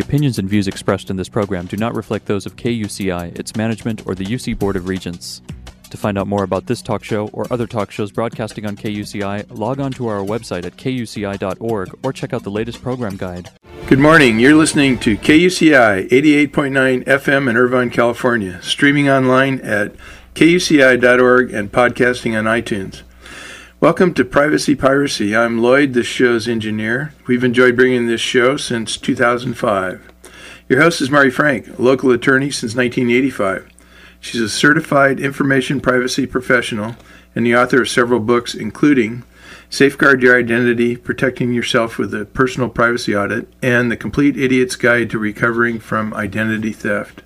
The opinions and views expressed in this program do not reflect those of KUCI, its management, or the UC Board of Regents. To find out more about this talk show or other talk shows broadcasting on KUCI, log on to our website at kuci.org or check out the latest program guide. Good morning. You're listening to KUCI 88.9 FM in Irvine, California, streaming online at kuci.org and podcasting on iTunes. Welcome to Privacy Piracy. I'm Lloyd, the show's engineer. We've enjoyed bringing this show since 2005. Your host is Mari Frank, a local attorney since 1985. She's a certified information privacy professional and the author of several books, including Safeguard Your Identity Protecting Yourself with a Personal Privacy Audit and The Complete Idiot's Guide to Recovering from Identity Theft.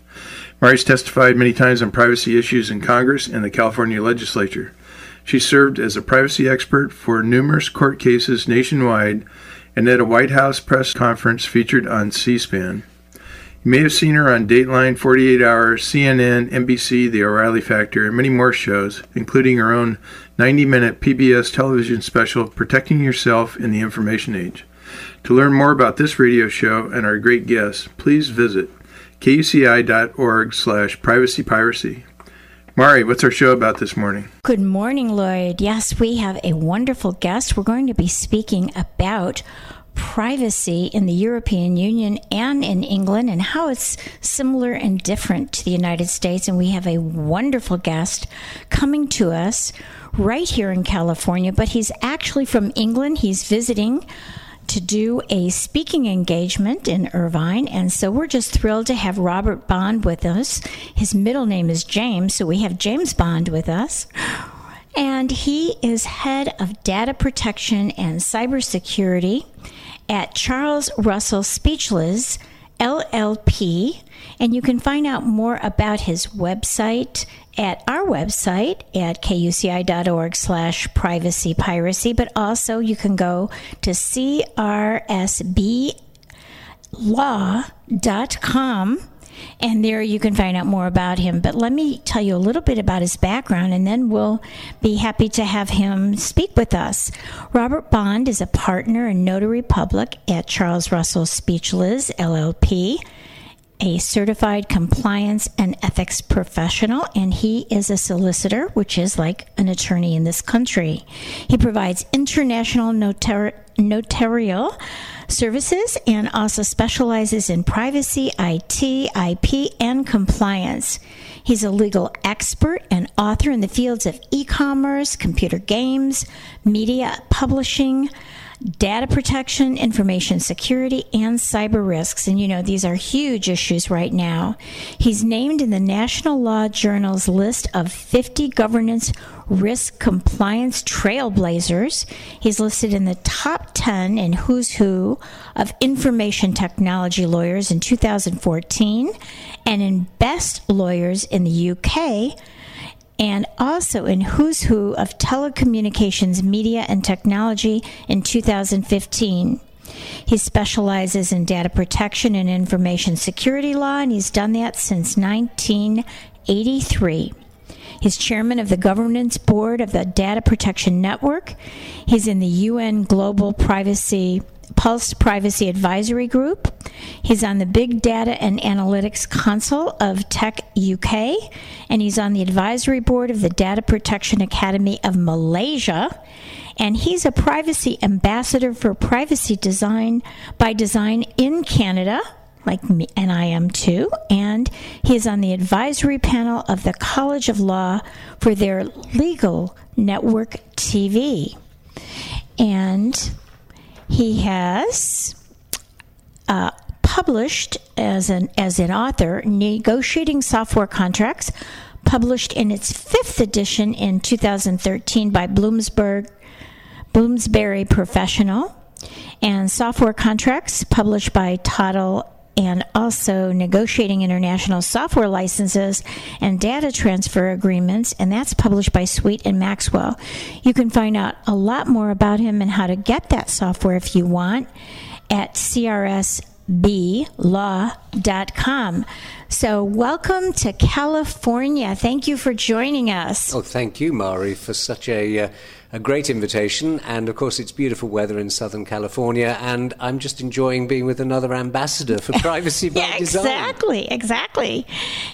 Mari's testified many times on privacy issues in Congress and the California legislature. She served as a privacy expert for numerous court cases nationwide and at a White House press conference featured on C SPAN. You may have seen her on Dateline, 48 Hours, CNN, NBC, The O'Reilly Factor, and many more shows, including her own 90 minute PBS television special, Protecting Yourself in the Information Age. To learn more about this radio show and our great guests, please visit kuci.org slash privacypiracy. Mari, what's our show about this morning? Good morning, Lloyd. Yes, we have a wonderful guest. We're going to be speaking about privacy in the European Union and in England and how it's similar and different to the United States. And we have a wonderful guest coming to us right here in California, but he's actually from England. He's visiting to do a speaking engagement in Irvine. And so we're just thrilled to have Robert Bond with us. His middle name is James, so we have James Bond with us. And he is head of data protection and cybersecurity at Charles Russell Speechlys LLP. And you can find out more about his website at our website at kuci.org slash privacy piracy, but also you can go to crsblaw.com and there you can find out more about him. But let me tell you a little bit about his background, and then we'll be happy to have him speak with us. Robert Bond is a partner and notary public at Charles Russell Speechlys LLP a certified compliance and ethics professional, and he is a solicitor, which is like an attorney in this country. He provides international notar- notarial services and also specializes in privacy, IT, IP, and compliance. He's a legal expert and author in the fields of e commerce, computer games, media publishing data protection, information security, and cyber risks. And you know, these are huge issues right now. He's named in the National Law Journal's list of 50 governance risk compliance trailblazers. He's listed in the top 10 in Who's Who of information technology lawyers in 2014 and in best lawyers in the UK and also in Who's Who of Telecommunications, Media, and Technology in 2015. He specializes in data protection and information security law, and he's done that since 1983. He's chairman of the governance board of the Data Protection Network. He's in the UN Global Privacy Pulse Privacy Advisory Group. He's on the Big Data and Analytics Council of Tech UK, and he's on the advisory board of the Data Protection Academy of Malaysia. And he's a privacy ambassador for privacy design by design in Canada, like me, and I am too. And he is on the advisory panel of the College of Law for their legal network TV. And he has uh, published as an as an author negotiating software contracts published in its fifth edition in 2013 by Bloomsburg Bloomsbury Professional and software contracts published by Tottel and also negotiating international software licenses and data transfer agreements, and that's published by Sweet and Maxwell. You can find out a lot more about him and how to get that software if you want at crsblaw.com. So, welcome to California. Thank you for joining us. Oh, thank you, Mari, for such a uh, a great invitation, and of course, it's beautiful weather in Southern California, and I'm just enjoying being with another ambassador for privacy by yeah, design. Exactly, exactly.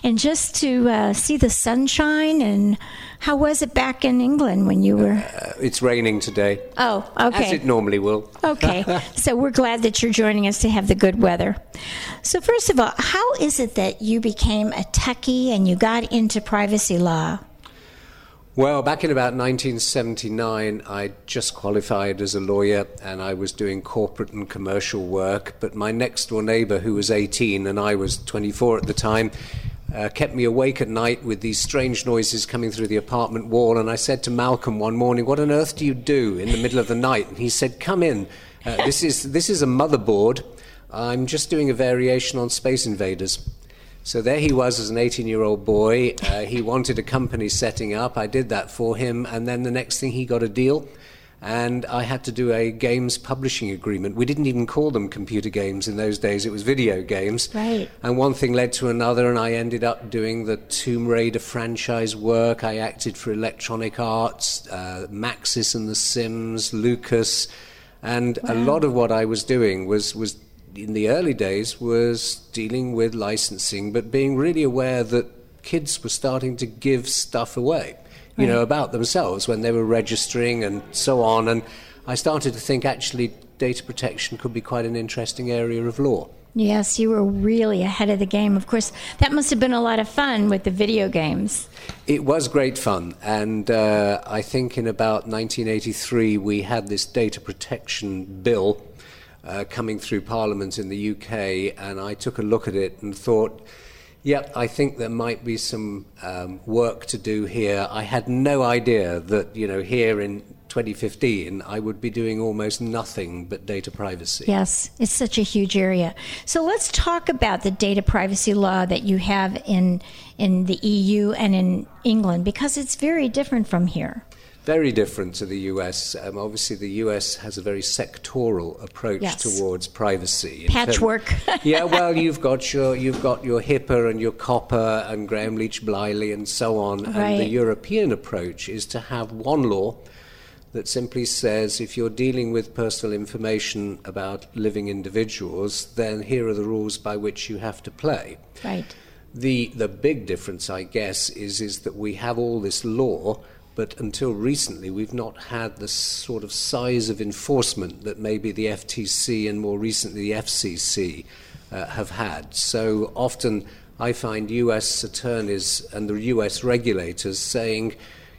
And just to uh, see the sunshine, and how was it back in England when you were? Uh, it's raining today. Oh, okay. As it normally will. okay, so we're glad that you're joining us to have the good weather. So, first of all, how is it that you became a techie and you got into privacy law? Well, back in about 1979, I just qualified as a lawyer and I was doing corporate and commercial work. But my next door neighbor, who was 18 and I was 24 at the time, uh, kept me awake at night with these strange noises coming through the apartment wall. And I said to Malcolm one morning, What on earth do you do in the middle of the night? And he said, Come in. Uh, this, is, this is a motherboard. I'm just doing a variation on Space Invaders. So there he was as an 18 year old boy. Uh, he wanted a company setting up. I did that for him. And then the next thing, he got a deal. And I had to do a games publishing agreement. We didn't even call them computer games in those days, it was video games. Right. And one thing led to another, and I ended up doing the Tomb Raider franchise work. I acted for Electronic Arts, uh, Maxis and The Sims, Lucas. And wow. a lot of what I was doing was, was in the early days was dealing with licensing, but being really aware that kids were starting to give stuff away, you right. know, about themselves when they were registering and so on. And I started to think actually data protection could be quite an interesting area of law. Yes, you were really ahead of the game. Of course, that must have been a lot of fun with the video games. It was great fun. And uh, I think in about 1983, we had this data protection bill uh, coming through Parliament in the UK, and I took a look at it and thought, yep, I think there might be some um, work to do here. I had no idea that, you know, here in 2015, I would be doing almost nothing but data privacy. Yes, it's such a huge area. So let's talk about the data privacy law that you have in in the EU and in England because it's very different from here very different to the US. Um, obviously, the US has a very sectoral approach yes. towards privacy. Patchwork. yeah, well, you've got your you've got your HIPAA and your COPPA and Gramm Leach Bliley and so on. Right. And the European approach is to have one law that simply says if you're dealing with personal information about living individuals, then here are the rules by which you have to play. Right. The the big difference, I guess, is is that we have all this law but until recently, we've not had the sort of size of enforcement that maybe the FTC and more recently the FCC uh, have had. So often I find US attorneys and the US regulators saying,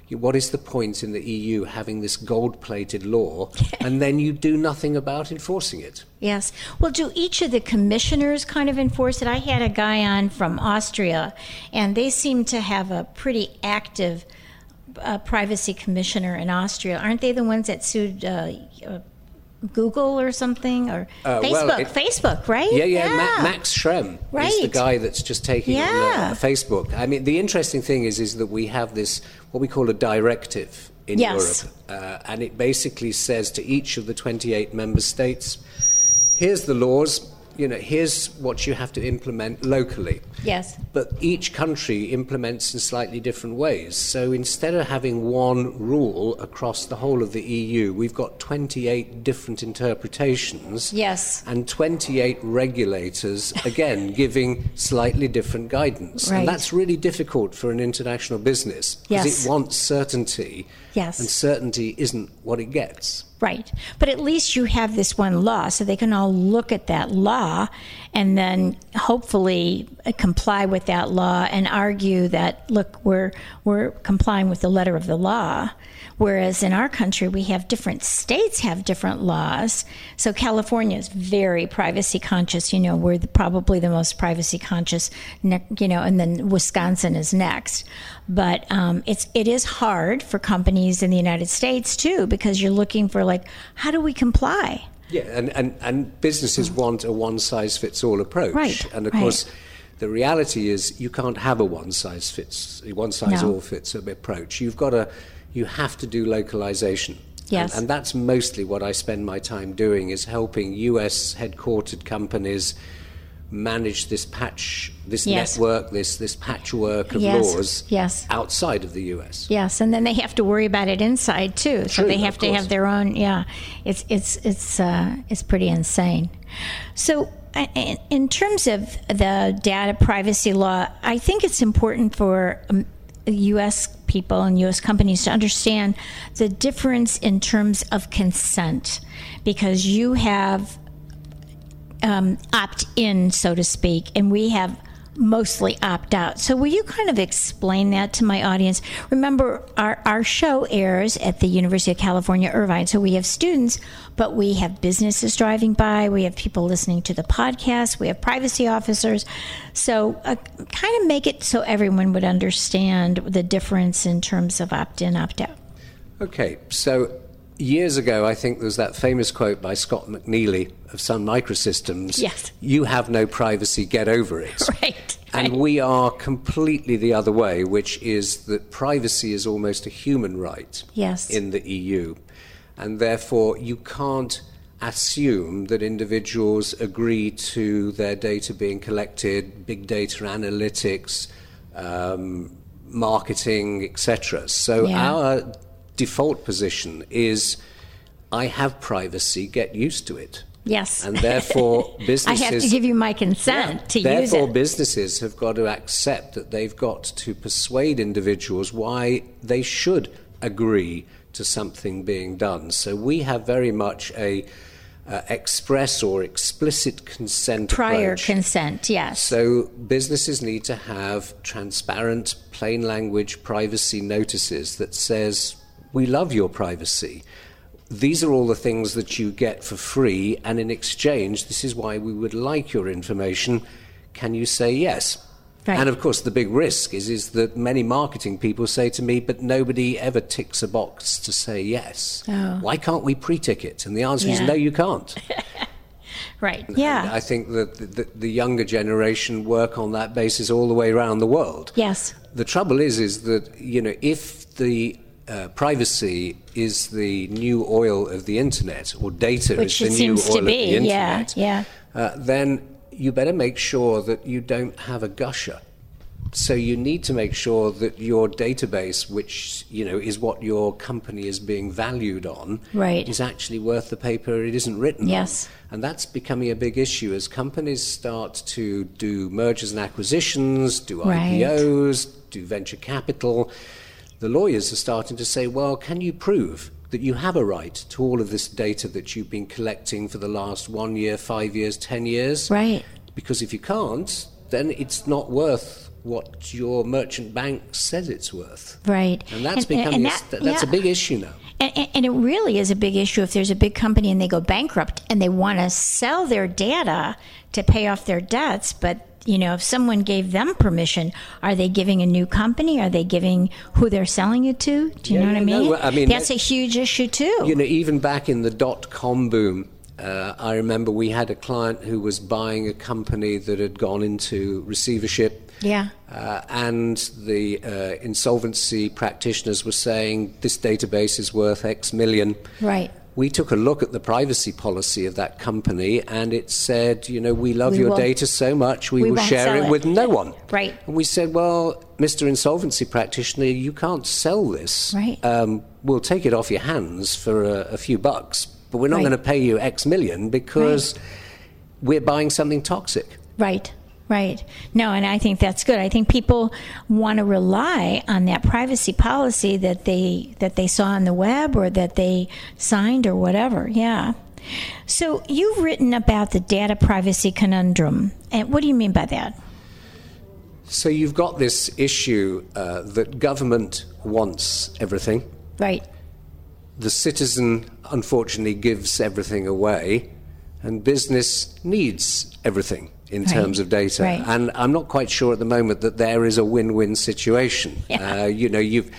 what is the point in the EU having this gold plated law and then you do nothing about enforcing it? Yes. Well, do each of the commissioners kind of enforce it? I had a guy on from Austria, and they seem to have a pretty active uh, privacy commissioner in Austria. Aren't they the ones that sued uh, uh, Google or something or uh, Facebook? Well, it, Facebook, right? Yeah, yeah. yeah. Ma- Max Schrems right. is the guy that's just taking yeah. on uh, Facebook. I mean, the interesting thing is, is that we have this what we call a directive in yes. Europe, uh, and it basically says to each of the 28 member states, "Here's the laws you know, here's what you have to implement locally. Yes. But each country implements in slightly different ways. So instead of having one rule across the whole of the EU, we've got 28 different interpretations. Yes. And 28 regulators, again, giving slightly different guidance. Right. And that's really difficult for an international business because yes. it wants certainty. Yes. And certainty isn't what it gets. Right. But at least you have this one law, so they can all look at that law and then hopefully uh, comply with that law and argue that, look, we're, we're complying with the letter of the law. Whereas in our country, we have different states have different laws. So California is very privacy conscious. You know, we're the, probably the most privacy conscious, you know, and then Wisconsin is next. But um, it's it is hard for companies in the United States too because you're looking for like how do we comply? Yeah, and, and, and businesses want a one size fits all approach. Right. And of right. course the reality is you can't have a one size fits one size no. all fits approach. You've got to you have to do localization. Yes. And, and, that's mostly what I spend my time doing is helping US headquartered companies manage this patch, this Yes. network, this this patchwork of Yes, laws yes. outside of the U.S. Yes, and then they have to worry about it inside too. So True, they have to have their own. Yeah, it's it's it's uh, it's pretty insane. So. uh, In terms of the data privacy law, I think it's important for um, U.S. people and U.S. companies to understand the difference in terms of consent, because you have um, opt in, so to speak, and we have mostly opt out. So, will you kind of explain that to my audience? Remember, our, our show airs at the University of California, Irvine. So, we have students, but we have businesses driving by, we have people listening to the podcast, we have privacy officers. So, uh, kind of make it so everyone would understand the difference in terms of opt in, opt out. Okay, so years ago, I think there was that famous quote by Scott McNealy of Sun Microsystems. Yes. You have no privacy, get over it. Right. And we are completely the other way, which is that privacy is almost a human right Yes. in the EU. And therefore, you can't assume that individuals agree to their data being collected, big data analytics, um, marketing, etc. So, Yeah. our default position is I have privacy, get used to it. Yes. And therefore, businesses. I have to give you my consent to use it. Therefore, businesses have got to accept that they've got to persuade individuals why they should agree to something being done. So we have very much a uh, express or explicit consent Prior approach. consent, yes. So businesses need to have transparent, plain language privacy notices that says, "We love your privacy. These are all the things that you get for free, and in exchange, this is why we would like your information. Can you say yes?" Right. And of course, the big risk is is that many marketing people say to me, "But nobody ever ticks a box to say yes. Oh. Why can't we pre-tick it?" And the answer is, "No, you can't." right. And Yeah. I think that the, the, the younger generation work on that basis all the way around the world. yes. The trouble is, is that you know if the uh, privacy is the new oil of the internet, or data Which is the new oil of the Yeah. internet, Yeah. uh, then you better make sure that you don't have a gusher. So you need to make sure that your database, which you know is what your company is being valued on, Right. is actually worth the paper it isn't written Yes. on. And that's becoming a big issue as companies start to do mergers and acquisitions, do Right. IPOs, do venture capital. The lawyers are starting to say, well, can you prove that you have a right to all of this data that you've been collecting for the last one year, five years, ten years? Right. Because if you can't, then it's not worth what your merchant bank says it's worth. Right. And that's And- becoming and a, that- st- that's a big issue now. And, and- and it really is a big issue if there's a big company and they go bankrupt and they want to sell their data to pay off their debts, but you know, if someone gave them permission, are they giving a new company? Are they giving who they're selling it to? Do you Yeah, know what I yeah, no, mean? well, I mean, that's that- a huge issue too. You know, even back in the dot com boom, uh, I remember we had a client who was buying a company that had gone into receivership. yeah. Uh, and the uh, insolvency practitioners were saying this database is worth X million. Right. We took a look at the privacy policy of that company and it said, you know, we love We your will- data so much, we, we will share it it. with no one. Right. And we said, well, Mr. Insolvency Practitioner, you can't sell this. Right. Um, we'll take it off your hands for a, a few bucks, but we're not Right. going to pay you X million because we're buying something toxic. Right, right. No, and I think that's good. I think people want to rely on that privacy policy that they that they saw on the web or that they signed or whatever. Yeah. So you've written about the data privacy conundrum, and what do you mean by that? So you've got this issue uh, that government wants everything. Right, The citizen, unfortunately, gives everything away, and business needs everything in Right. terms of data. Right. And I'm not quite sure at the moment that there is a win-win situation. Yeah. Uh, you know, you've.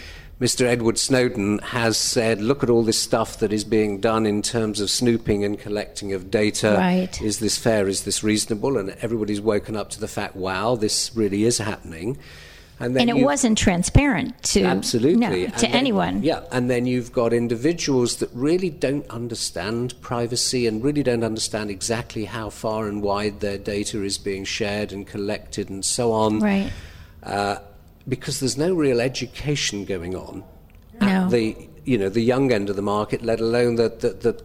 Mr. Edward Snowden has said, look at all this stuff that is being done in terms of snooping and collecting of data. Right. Is this fair? Is this reasonable? And everybody's woken up to the fact, wow, this really is happening. And, and it wasn't transparent to Absolutely. no, to then- anyone. Yeah, and then you've got individuals that really don't understand privacy and really don't understand exactly how far and wide their data is being shared and collected and so on. Right. Uh, because there's no real education going on No. at the you know the young end of the market, let alone the the, the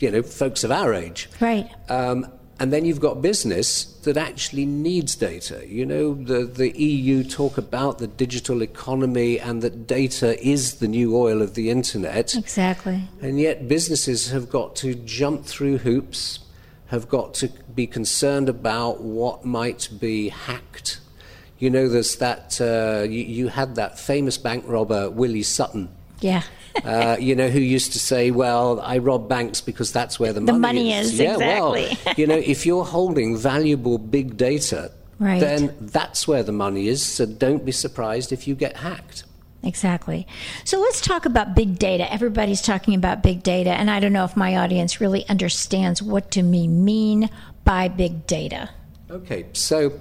you know folks of our age. Right. Um, and then you've got business that actually needs data. You know, the, the EU talk about the digital economy and that data is the new oil of the internet. Exactly. And yet businesses have got to jump through hoops, have got to be concerned about what might be hacked. You know, there's that, uh, you, you had that famous bank robber, Willie Sutton. Yeah. Uh, you know, who used to say, "Well, I rob banks because that's where the, The money, money is, Yeah, exactly. well, you know, if you're holding valuable big data, Right. then that's where the money is. So don't be surprised if you get hacked. Exactly. So let's talk about big data. Everybody's talking about big data, and I don't know if my audience really understands what do we mean by big data. Okay, so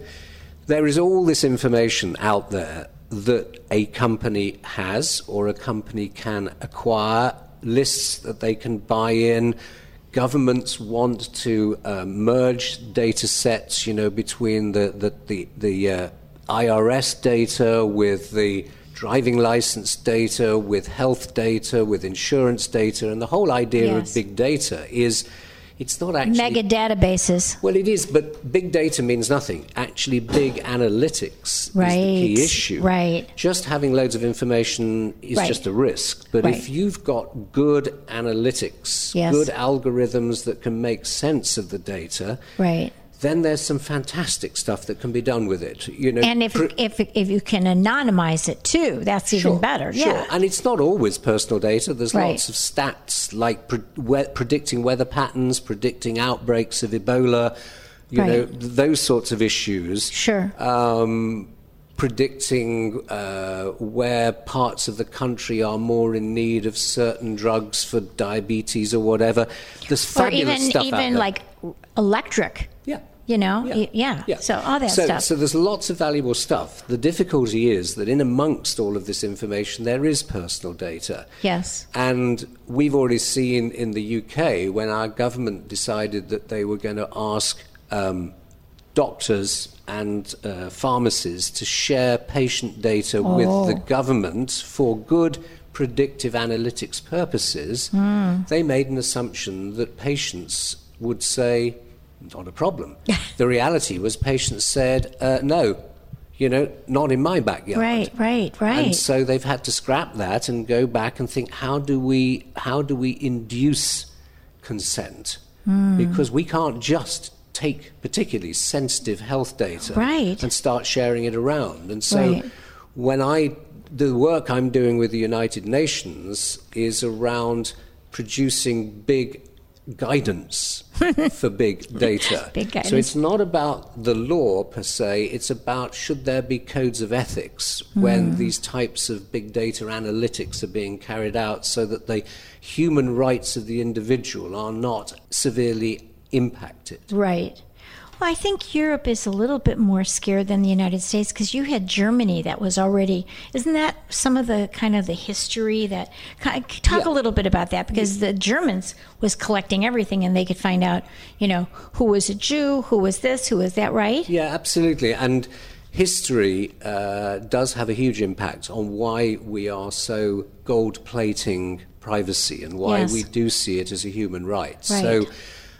there is all this information out there that a company has or a company can acquire, lists that they can buy in. Governments want to uh, merge data sets, you know, between the, the, the, the uh, IRS data with the driving license data, with health data, with insurance data. And the whole idea Yes. of big data is it's not actually. Mega databases. Well, it is, but big data means nothing. Actually, big analytics is the key issue. right. Just having loads of information is Right. just a risk. But Right. if you've got good analytics, Yes. good algorithms that can make sense of the data, Right. Then there's some fantastic stuff that can be done with it. You know, And if, pr- if, if you can anonymize it too, that's even Sure, better. Sure, Yeah. and it's not always personal data. There's Right. lots of stats like pre- we- predicting weather patterns, predicting outbreaks of Ebola, you Right. know, th- those sorts of issues. Sure. Um, predicting uh, where parts of the country are more in need of certain drugs for diabetes or whatever. There's or fabulous even stuff out even like electric. Yeah. You know? Y- Yeah. So all that so, stuff. So there's lots of valuable stuff. The difficulty is that in amongst all of this information, there is personal data. yes. And we've already seen in the UK when our government decided that they were going to ask um, doctors and uh, pharmacies to share patient data Oh. with the government for good predictive analytics purposes, Hmm. they made an assumption that patients would say, not a problem. the reality was patients said, uh, no, you know, not in my backyard. Right, right, right. And so they've had to scrap that and go back and think how do we how do we induce consent? Hmm. Because we can't just take particularly sensitive health data Right. and start sharing it around. And so Right. when I the work I'm doing with the United Nations is around producing big guidance for big data. Big So it's not about the law per se, it's about should there be codes of ethics when Hmm. these types of big data analytics are being carried out so that the human rights of the individual are not severely impacted. Right. Well, I think Europe is a little bit more scared than the United States because you had Germany that was already. Isn't that some of the kind of the history that? Talk Yeah. a little bit about that because the Germans was collecting everything and they could find out, you know, who was a Jew, who was this, who was that, right? Yeah, absolutely. And history uh, does have a huge impact on why we are so gold plating privacy and why Yes. we do see it as a human right. Right. So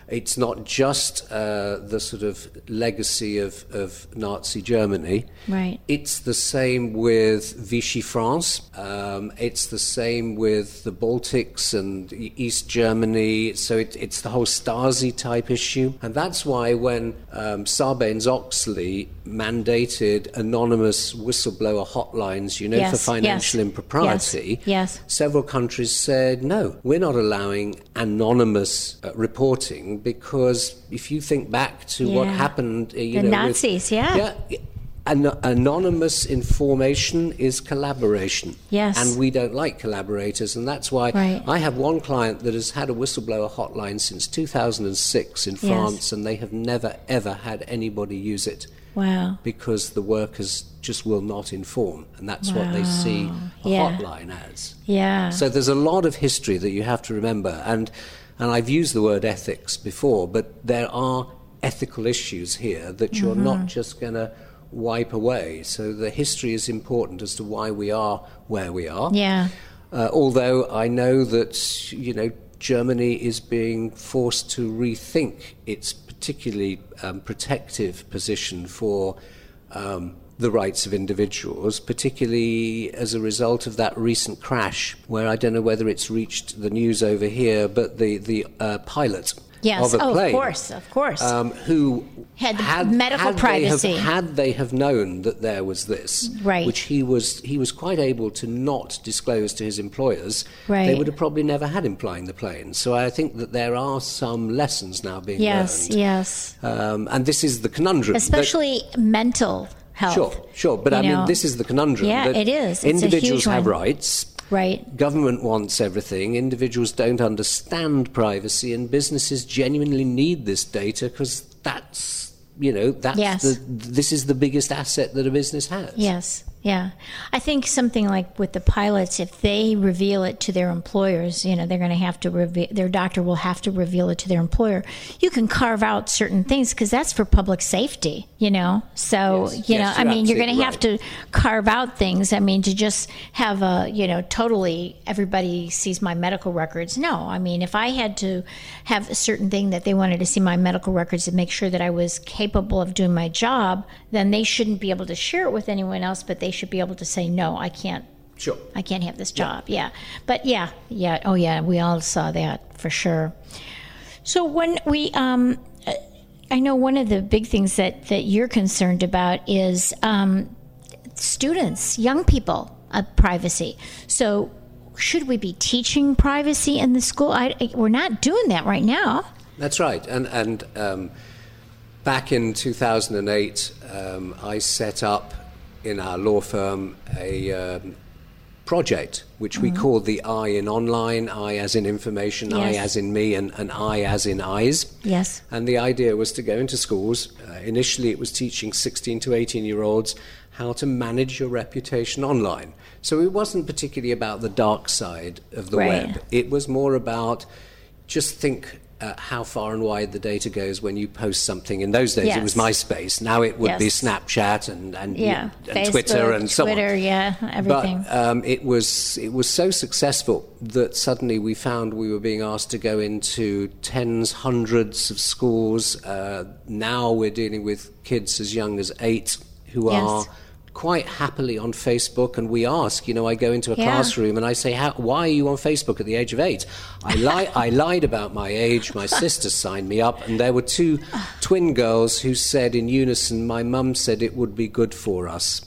it's not just uh, the sort of legacy of, of Nazi Germany. Right. It's the same with Vichy France. Um, it's the same with the Baltics and East Germany. So it, it's the whole Stasi type issue. And that's why when um, Sarbanes Oxley mandated anonymous whistleblower hotlines, you know, Yes, for financial yes, impropriety, yes, yes. several countries said, no, we're not allowing anonymous uh, reporting because if you think back to what happened, uh, you The know, with- Nazis, yeah. yeah, an- anonymous information is collaboration. Yes. And we don't like collaborators, and that's why Right. I have one client that has had a whistleblower hotline since 2006 in Yes. France, and they have never, ever had anybody use it Wow. because the workers just will not inform, and that's what they see a Yeah. hotline as. Yeah. So there's a lot of history that you have to remember, and and I've used the word ethics before, but there are ethical issues here that you're Mm-hmm. not just going to wipe away. So the history is important as to why we are where we are. yeah. Uh, although I know that you know Germany is being forced to rethink its particularly um, protective position for um, the rights of individuals, particularly as a result of that recent crash, where I don't know whether it's reached the news over here, but the the uh, pilot Yes. of a oh, plane, of course. Of course. um, who Had medical had privacy. They have, had they have known that there was this, Right. which he was he was quite able to not disclose to his employers, they would have probably never had him flying the plane. So I think that there are some lessons now being yes. learned. Yes. Um, and this is the conundrum. Especially mental health. Sure, sure. But I mean, this is the conundrum. Yeah, it is. It's a individuals huge have rights. Right. Government wants everything. Individuals don't understand privacy, and businesses genuinely need this data because that's you know that's Yes. the this is the biggest asset that a business has. Yes. Yeah. I think something like with the pilots, if they reveal it to their employers, you know, they're going to have to reveal, their doctor will have to reveal it to their employer. You can carve out certain things because that's for public safety, you know? So, Yes. you Yes, know, I mean, you're going to have to carve out things. I mean, to just have a, you know, totally everybody sees my medical records. No. I mean, if I had to have a certain thing that they wanted to see my medical records to make sure that I was capable of doing my job, then they shouldn't be able to share it with anyone else, but they should be able to say, no, I can't Sure. I can't have this job. Yeah. But yeah, yeah. Oh, yeah. We all saw that for sure. So when we, um, uh, I know one of the big things that, that you're concerned about is um, students, young people, uh, privacy. So should we be teaching privacy in the school? I, I- we're not doing that right now. That's right. And, and um, back in 2008, um, I set up in our law firm a um, project which we called the I in online, I as in information, I as in me, and, and I as in eyes. Yes. And the idea was to go into schools. Uh, initially, it was teaching 16 to 18 year olds how to manage your reputation online. So it wasn't particularly about the dark side of the Right. web, it was more about just think. Uh, how far and wide the data goes when you post something. In those days, it was MySpace. Now it would be Snapchat and, and, Yeah. and Twitter and so on. Twitter, yeah, everything. But um, it was it was so successful that suddenly we found we were being asked to go into tens, hundreds of schools. Uh, now we're dealing with kids as young as eight who Yes. are quite happily on Facebook. And we ask, you know, I go into a Yeah. classroom and I say, How, "Why are you on Facebook at the age of eight? I, li- I lied about my age. My sister signed me up, and there were two twin girls who said in unison, "My mum said it would be good for us."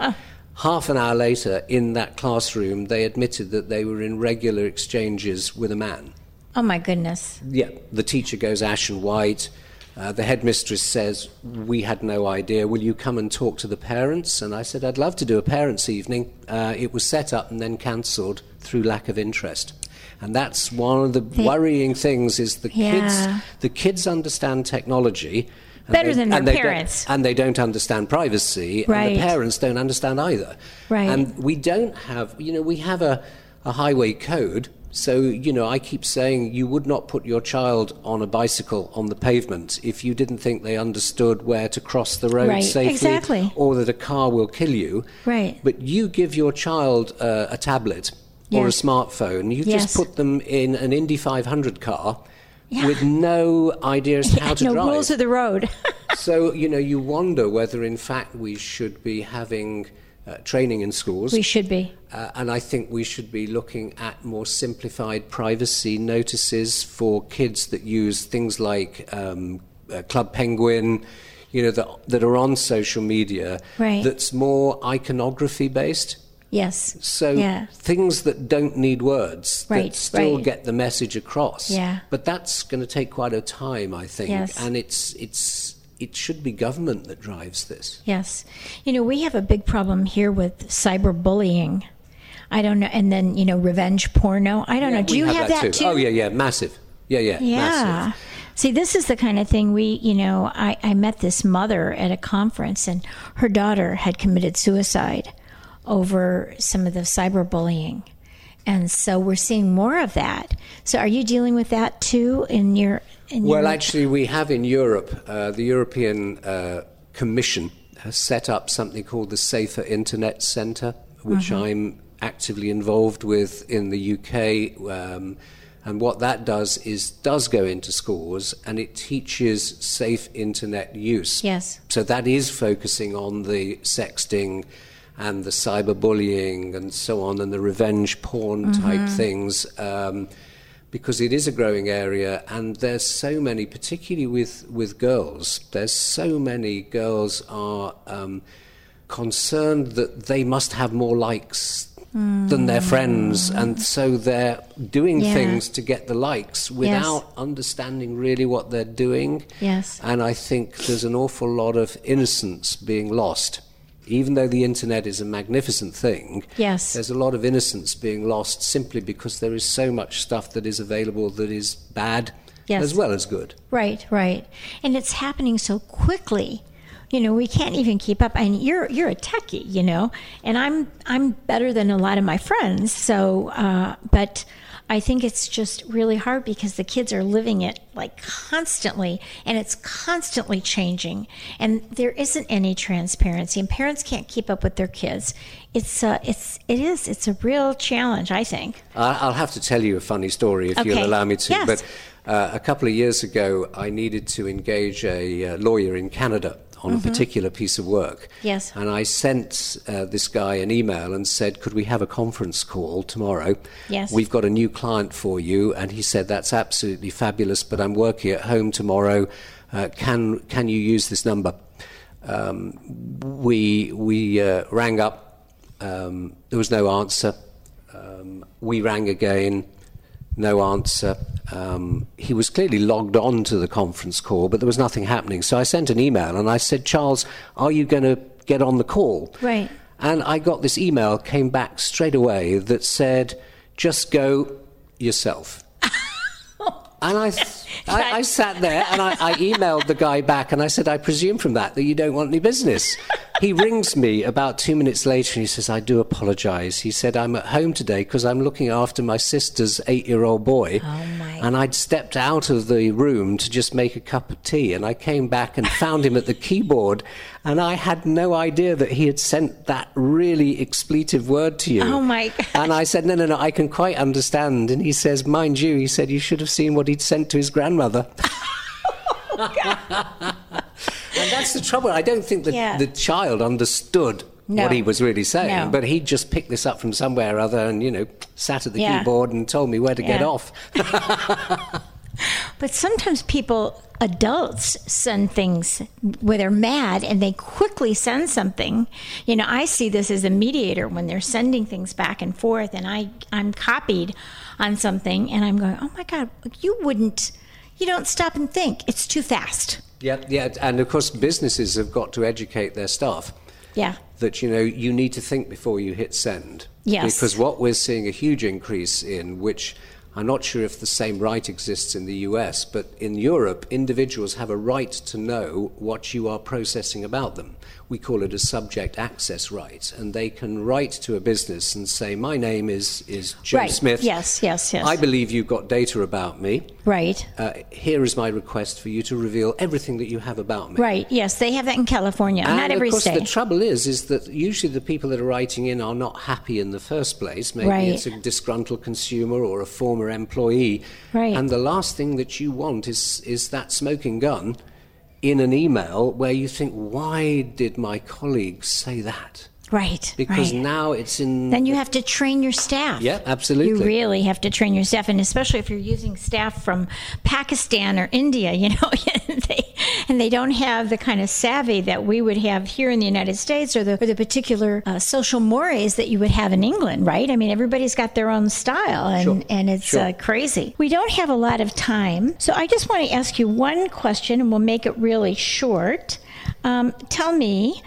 Oh. Half an hour later, in that classroom, they admitted that they were in regular exchanges with a man. oh, my goodness. Yeah, the teacher goes ashen white. Uh, the headmistress says, We had no idea. Will you come and talk to the parents? And I said, I'd love to do a parents' evening. Uh, it was set up and then cancelled through lack of interest. And that's one of the worrying things is the Yeah. kids the kids understand technology and Better than their and they don't- parents. and they don't understand privacy and the parents don't understand either Right. and we don't have you know we have a, a highway code so you know i keep saying you would not put your child on a bicycle on the pavement if you didn't think they understood where to cross the road Right, safely exactly. or that a car will kill you Right. but you give your child uh, a tablet or a smartphone you Yes. just put them in an indy 500 car Yeah. with no idea as to how to no drive rules of the road. so you know you wonder whether in fact we should be having uh, training in schools we should be. uh, and I think we should be looking at more simplified privacy notices for kids that use things like um, uh, Club Penguin, you know, that, that are on social media, Right. that's more iconography based. Yes. So yeah. things that don't need words Right, that still right. get the message across. Yeah. But that's going to take quite a time, I think. Yes. And it's it's it should be government that drives this. Yes. You know, we have a big problem here with cyberbullying. I don't know. And then, you know, revenge porno. I don't know. Do you have, that, too? Oh yeah, yeah, massive. Yeah, yeah, Yeah. massive. See, this is the kind of thing we, you know, I, I met this mother at a conference and her daughter had committed suicide over some of the cyberbullying. And so we're seeing more of that. So are you dealing with that too in your in Well, your actually, we have in Europe, uh, the European uh, Commission has set up something called the Safer Internet Centre, which Mm-hmm. I'm actively involved with in the UK. Um, and what that does is does go into schools and it teaches safe internet use. Yes. So that is focusing on the sexting and the cyberbullying and so on and the revenge porn type things. Um, because it is a growing area and there's so many, particularly with, with girls, there's so many girls are um, concerned that they must have more likes than their friends and so they're doing Yeah. things to get the likes without understanding really what they're doing. Yes. And I think there's an awful lot of innocence being lost. Even though the internet is a magnificent thing, Yes. there's a lot of innocence being lost simply because there is so much stuff that is available that is bad Yes. as well as good. Right, right. And it's happening so quickly. You know, we can't even keep up. And you're you're a techie, you know, and I'm I'm better than a lot of my friends. So, uh, but I think it's just really hard because the kids are living it like constantly, and it's constantly changing, and there isn't any transparency, and parents can't keep up with their kids. It's uh, it's it is it's a real challenge, I think. I- I'll have to tell you a funny story if Okay. you'll allow me to. Yes. But uh, a couple of years ago, I needed to engage a uh, lawyer in Canada on a particular piece of work. Mm-hmm. Yes. And I sent uh, this guy an email and said, Could we have a conference call tomorrow? Yes. We've got a new client for you. And he said, That's absolutely fabulous, but I'm working at home tomorrow. Uh, can, can you use this number? Um, we we uh, rang up. Um, there was no answer. Um, we rang again. No answer. Um, he was clearly logged on to the conference call, but there was nothing happening. So I sent an email and I said, Charles, are you going to get on the call? Right. And I got this email, came back straight away, that said, just go yourself. And I, I, I sat there and I, I emailed the guy back and I said, I presume from that that you don't want any business. He rings me about two minutes later and he says, I do apologize. He said, I'm at home today because I'm looking after my sister's eight year old boy. Oh, my. And I'd stepped out of the room to just make a cup of tea and I came back and found him at the keyboard and I had no idea that he had sent that really expletive word to you. Oh, my God. And I said, no, no, no, I can quite understand. And he says, mind you, he said, you should have seen what he'd sent to his grandmother. Oh, and that's the trouble. I don't think that Yeah. the child understood No. what he was really saying, No. but he just picked this up from somewhere or other and, you know, sat at the Yeah. keyboard and told me where to get off. But sometimes people, adults, send things where they're mad and they quickly send something. You know, I see this as a mediator when they're sending things back and forth, and I, I'm copied on something, and I'm going, oh my God, you wouldn't, you don't stop and think. It's too fast. Yeah, yeah. And of course, businesses have got to educate their staff. Yeah. that you know you need to think before you hit send. Yes. Because what we're seeing a huge increase in, which I'm not sure if the same right exists in the US, but in Europe, individuals have a right to know what you are processing about them. We call it a subject access right, and they can write to a business and say, "My name is is Joe Right. Smith. Yes, yes, yes. I believe you've got data about me. Right. Uh, here is my request for you to reveal everything that you have about me." Right. Yes, they have that in California. And Not every of course, state. the trouble is, is that usually the people that are writing in are not happy in the first place. Maybe Right. it's a disgruntled consumer or a former employee. Right. And the last thing that you want is is that smoking gun in an email where you think, why did my colleagues say that? Right. Because right. now it's in. Then you have to train your staff. Yeah, absolutely. You really have to train your staff, and especially if you're using staff from Pakistan or India, you know, and, they, and they don't have the kind of savvy that we would have here in the United States or the, or the particular uh, social mores that you would have in England, right? I mean, everybody's got their own style, and, Sure. and it's Sure. uh, crazy. We don't have a lot of time, so I just want to ask you one question, and we'll make it really short. Um, tell me,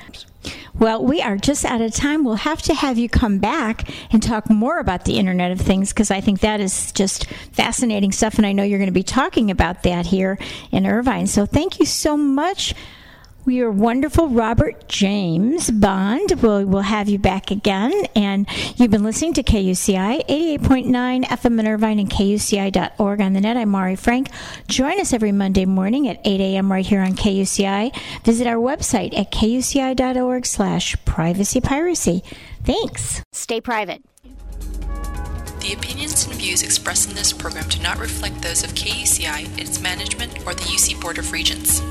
well, we are just out of time. We'll have to have you come back and talk more about the Internet of Things because I think that is just fascinating stuff, and I know you're going to be talking about that here in Irvine. So thank you so much. We are wonderful, Robert James Bond. We'll, we'll have you back again. And you've been listening to KUCI 88.9 FM in Irvine and KUCI.org on the net. I'm Mari Frank. Join us every Monday morning at 8 a.m. right here on KUCI. Visit our website at KUCI.org slash privacy piracy. Thanks. Stay private. The opinions and views expressed in this program do not reflect those of KUCI, its management, or the UC Board of Regents.